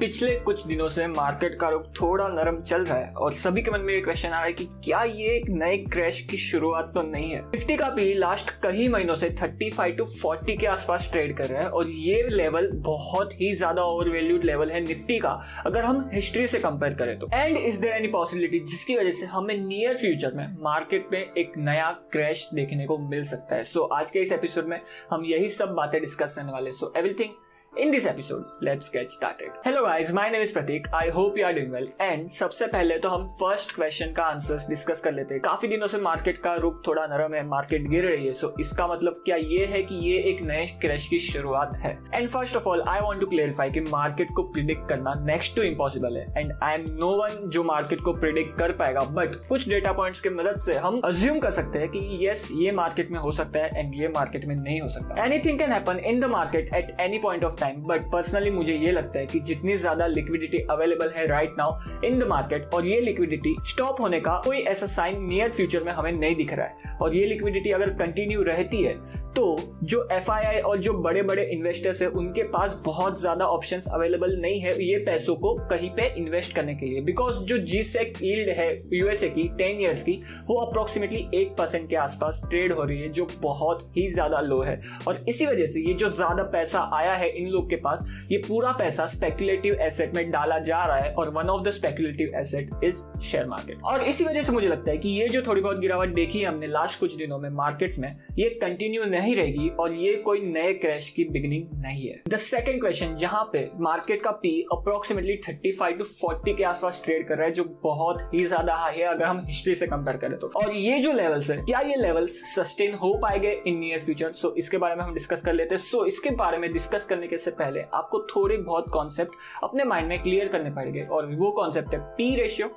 पिछले कुछ दिनों से मार्केट का रुख थोड़ा नरम चल रहा है और सभी के मन में ये क्वेश्चन आ रहा है कि क्या ये एक नए क्रैश की शुरुआत तो नहीं है? निफ्टी का भी लास्ट कई महीनों से 35 टू 40 के आसपास ट्रेड कर रहा है और ये लेवल बहुत ही ज़्यादा ओवर वैल्यूड लेवल है निफ्टी का अगर हम हिस्ट्री से कंपेयर करें तो। And is there any possibility जिसकी वजह से हमें नियर फ्यूचर में मार्केट में एक नया क्रैश देखने को मिल सकता है? सो so, आज के इस एपिसोड में हम यही सब बातें डिस्कस करने वाले so everything In this episode, let's get started. Hello guys, my name is Pratik. I hope you are doing well. And सबसे पहले तो हम फ़र्स्ट क्वेश्चन का आंसर्स डिस्कस कर लेते हैं काफ़ी दिनों से मार्केट का रुख थोड़ा नरम है मार्केट गिर रही है सो so इसका मतलब क्या ये है कि ये एक नए क्रैश की शुरुआत है and first of all I want to clarify कि मार्केट को प्रिडिक्ट करना नेक्स्ट टू इम्पॉसिबल है and I am no one जो मार्केट को प्रिडिक्ट कर पाएगा बट कुछ डेटा पॉइंट्स की मदद से हम अज्यूम कर सकते हैं कि यस ये मार्केट में हो सकता है एंड ये मार्केट में नहीं हो सकता anything can happen in the market at any point of time but personally मुझे ये लगता है कि जितनी ज़्यादा लिक्विडिटी अवेलेबल है right now in the market और ये लिक्विडिटी स्टॉप होने का कोई ऐसा साइन नियर फ्यूचर में हमें नहीं दिख रहा है। और ये लिक्विडिटी अगर कंटिन्यू रहती है तो जो एफआईआई और जो बड़े बड़े इन्वेस्टर्स है, उनके पास बहुत ज़्यादा ऑप्शंस अवेलेबल नहीं है ये पैसों को कहीं पे इन्वेस्ट करने के लिए। बिकॉज़ जो जी सेक ईल्ड है यूएसए की टेन ईयर्स की, वो अप्रोक्सीमेटली एक परसेंट के आसपास ट्रेड हो रही है, जो बहुत ही ज़्यादा लो है। और इसी वजह से ये जो ज़्यादा पैसा आया है इन लोग के पास ये पूरा पैसा स्पेकुलेटिव एसेट में डाला जा रहा है और one of the speculative asset is share market और इसी वजह से मुझे लगता है कि ये जो थोड़ी बहुत गिरावट देखी है हमने लास्ट कुछ दिनों में मार्केट्स में, ये कंटिन्यू नहीं रहेगी और ये कोई नए क्रैश की बिगनिंग नहीं है। द सेकेंड क्वेश्चन जहाँ पे मार्केट का पी अप्रोक्सीमेटली 35 टू 40 के आसपास ट्रेड कर रहा है, जो बहुत ही ज़्यादा हाई है अगर हम हिस्ट्री से कंपेयर करें तो। और ये जो लेवल्स है, क्या ये लेवल्स सस्टेन हो पाएँगे इन नियर फ्यूचर सो इसके बारे में हम डिस्कस कर लेते हैं। सो इसके बारे में डिस्कस करने के से पहले आपको थोड़े बहुत कॉन्सेप्ट अपने माइंड में क्लियर करने पड़ेंगे। और वो कॉन्सेप्ट है P ratio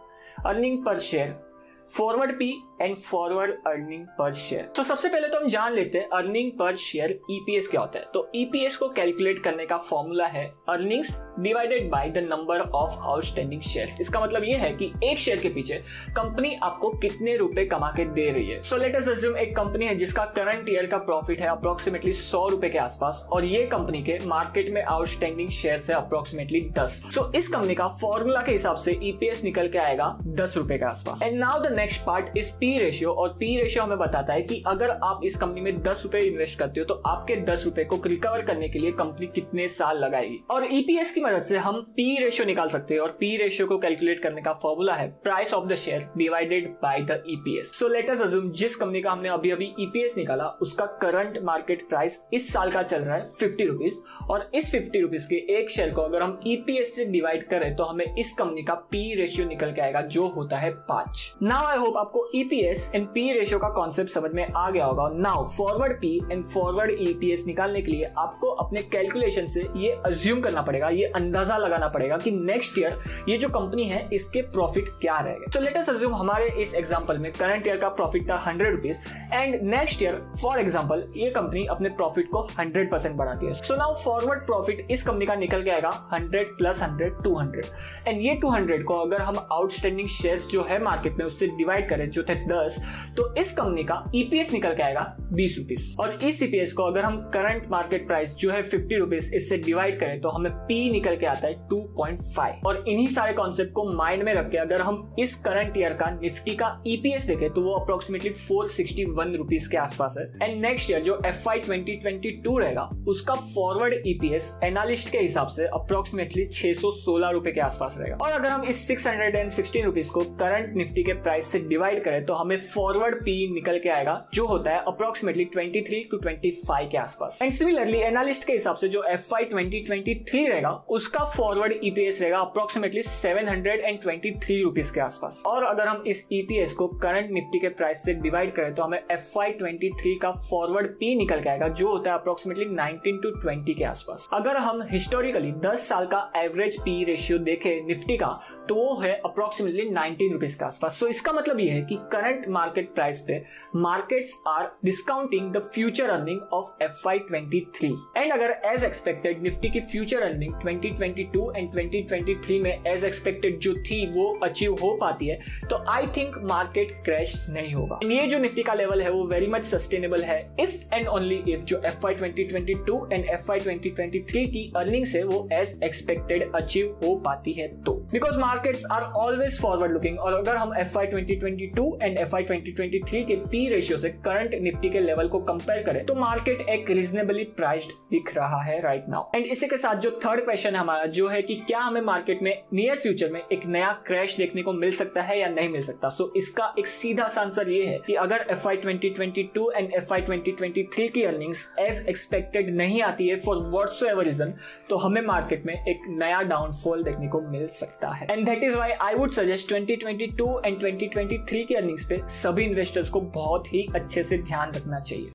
earning per share forward P and forward earning per share तो सबसे पहले तो हम जान लेते हैं अर्निंग पर शेयर ईपीएस क्या होता है। तो ईपीएस को कैलकुलेट करने का फॉर्मूला है earnings divided by the number of outstanding shares इसका मतलब ये है कि एक शेयर के पीछे कंपनी आपको कितने रुपए कमा के दे रही है। सो लेट अस अज्यूम एक कंपनी है जिसका करंट ईयर का प्रॉफिट है अप्रोक्सीमेटली सौ रुपए के आसपास और ये कंपनी के मार्केट में आउटस्टैंडिंग शेयर है अप्रोक्सीमेटली दस। सो इस कंपनी का फॉर्मूला के हिसाब से ईपीएस निकल के आएगा दस रुपए के आसपास। And now the next part is P ratio और पी रेशियो हमें बताता है कि अगर आप इस कंपनी में दस रुपए इन्वेस्ट करते हो तो आपके दस रुपए को रिकवर करने के लिए कंपनी कितने साल लगाएगी? और ईपीएस e की मदद से हम पी रेशियो निकाल सकते हैं और पी रेशियो को कैलकुलेट करने का फॉर्मूला है price of the share divided by the EPS so let assume जिस कंपनी का हमने अभी अभी ईपीएस निकाला, उसका करंट मार्केट प्राइस इस साल का चल रहा है फिफ्टी रुपीज़ और इस फिफ्टी रुपीज़ के एक शेयर को अगर हम ईपीएस e से डिवाइड करें तो हमें इस कंपनी का पी रेशियो निकल के आएगा, जो होता है पाँच। नाउ आई होप आपको ईपीएस एंड पी रेशियो का कॉन्सेप्ट समझ में आ गया होगा। Now forward P and forward EPS निकालने के लिए आपको अपने कैलकुलेशन से ये अज्यूम करना पड़ेगा, ये अंदाज़ा लगाना पड़ेगा कि नेक्स्ट ईयर ये जो कंपनी है, इसके प्रॉफिट क्या रहेगा तो लेटेस्ट अज्यूम हमारे इस एग्ज़ाम्पल में करंट ईयर का प्रॉफिट था hundred rupees and next year for example ये कंपनी अपने प्रॉफिट को हंड्रेड परसेंट बढ़ाती है सो नाउ फॉरवर्ड प्रॉफिट इस कंपनी का निकल के आएगा hundred plus hundred two hundred and ये टू हंड्रेड को अगर हम आउटस्टैंडिंग शेयर जो है मार्केट में उससे डिवाइड करें, जो थे दस तो इस कंपनी का ईपीएस e निकल के आएगा बीस रुपीज़ और इस ईपीएस को अगर हम करंट मार्केट प्राइस जो है फिफ्टी रुपीज़ इससे डिवाइड करें तो हमें पी निकल के आता है टू पॉइंट फाइव और इन्हीं सारे कॉन्सेप्ट को माइंड में रख के अगर हम इस करंट ईयर का निफ्टी का ईपीएस देखें तो वो approximately four sixty one rupees के आसपास है. एंड नेक्स्ट ईयर जो F Y twenty twenty two रहेगा, उसका फॉरवर्ड ईपीएस एनालिस्ट के हिसाब से अप्रोक्सीमेटली छह सौ सोलह रुपए के आसपास रहेगा. और अगर हम इस six hundred and sixteen rupees को करंट निफ्टी के प्राइस से डिवाइड करें तो हमें फॉरवर्ड पी निकल के आएगा, जो होता है अप्रोक्सीमेटली 23 टू 25 के आसपास। एंड सिमिलरली एनालिस्ट के हिसाब से जो एफ़ आई ट्वेंटी रहेगा, उसका फॉरवर्ड ईपीएस रहेगा approximately seven hundred and twenty three rupees के आसपास। और अगर हम इस ईपीएस को करंट निफ्टी के प्राइस से डिवाइड करें तो हमें एफ़ आई ट्वेंटी थ्री का फॉरवर्ड पी निकल के आएगा, जो होता है अप्रोक्सीमेटली नाइनटीन टू ट्वेंटी के आसपास। अगर हम हिस्टोरिकली दस साल का एवरेज पी रेशियो देखे निफ्टी का तो वो है अप्रोक्सीमेटली नाइनटीन रुपीज़ के आसपास। सो इसका इसका मतलब यह है कि करंट मार्केट प्राइस पे markets are discounting the future earning of F Y twenty three and अगर एज एक्सपेक्टेड निफ्टी की फ्यूचर अर्निंग 2022 एंड 2023 में एज एक्सपेक्टेड जो थी, वो अचीव हो पाती है तो आई थिंक मार्केट क्रैश नहीं होगा. ये जो निफ्टी का लेवल है, वो वेरी मच सस्टेनेबल है. इफ़ एंड ओनली इफ़ जो F Y twenty twenty two and F Y twenty twenty three की अर्निंग है वो एज एक्सपेक्टेड अचीव हो पाती है तो. Because markets are always forward looking और अगर हम F Y twenty twenty two and F Y twenty twenty three के पी रेशियो से करंट निफ्टी के लेवल को कंपेयर करें तो मार्केट एक रिजनेबली प्राइस्ड दिख रहा है राइट नाउ एंड इसी के साथ जो थर्ड क्वेश्चन है हमारा जो है कि क्या हमें मार्केट में नियर फ्यूचर में एक नया क्रैश देखने को मिल सकता है या नहीं मिल सकता? सो so, इसका एक सीधा सा आंसर ये है कि अगर F Y twenty twenty two and F Y twenty twenty three की अर्निंग्स एज एक्सपेक्टेड नहीं आती है फॉर वॉट्स एवर रीजन तो हमें मार्केट में एक नया डाउनफॉल देखने को मिल सकता है. And that is why I would suggest 2022 and 2023 के अर्निंग्स पे सभी इन्वेस्टर्स को बहुत ही अच्छे से ध्यान रखना चाहिए।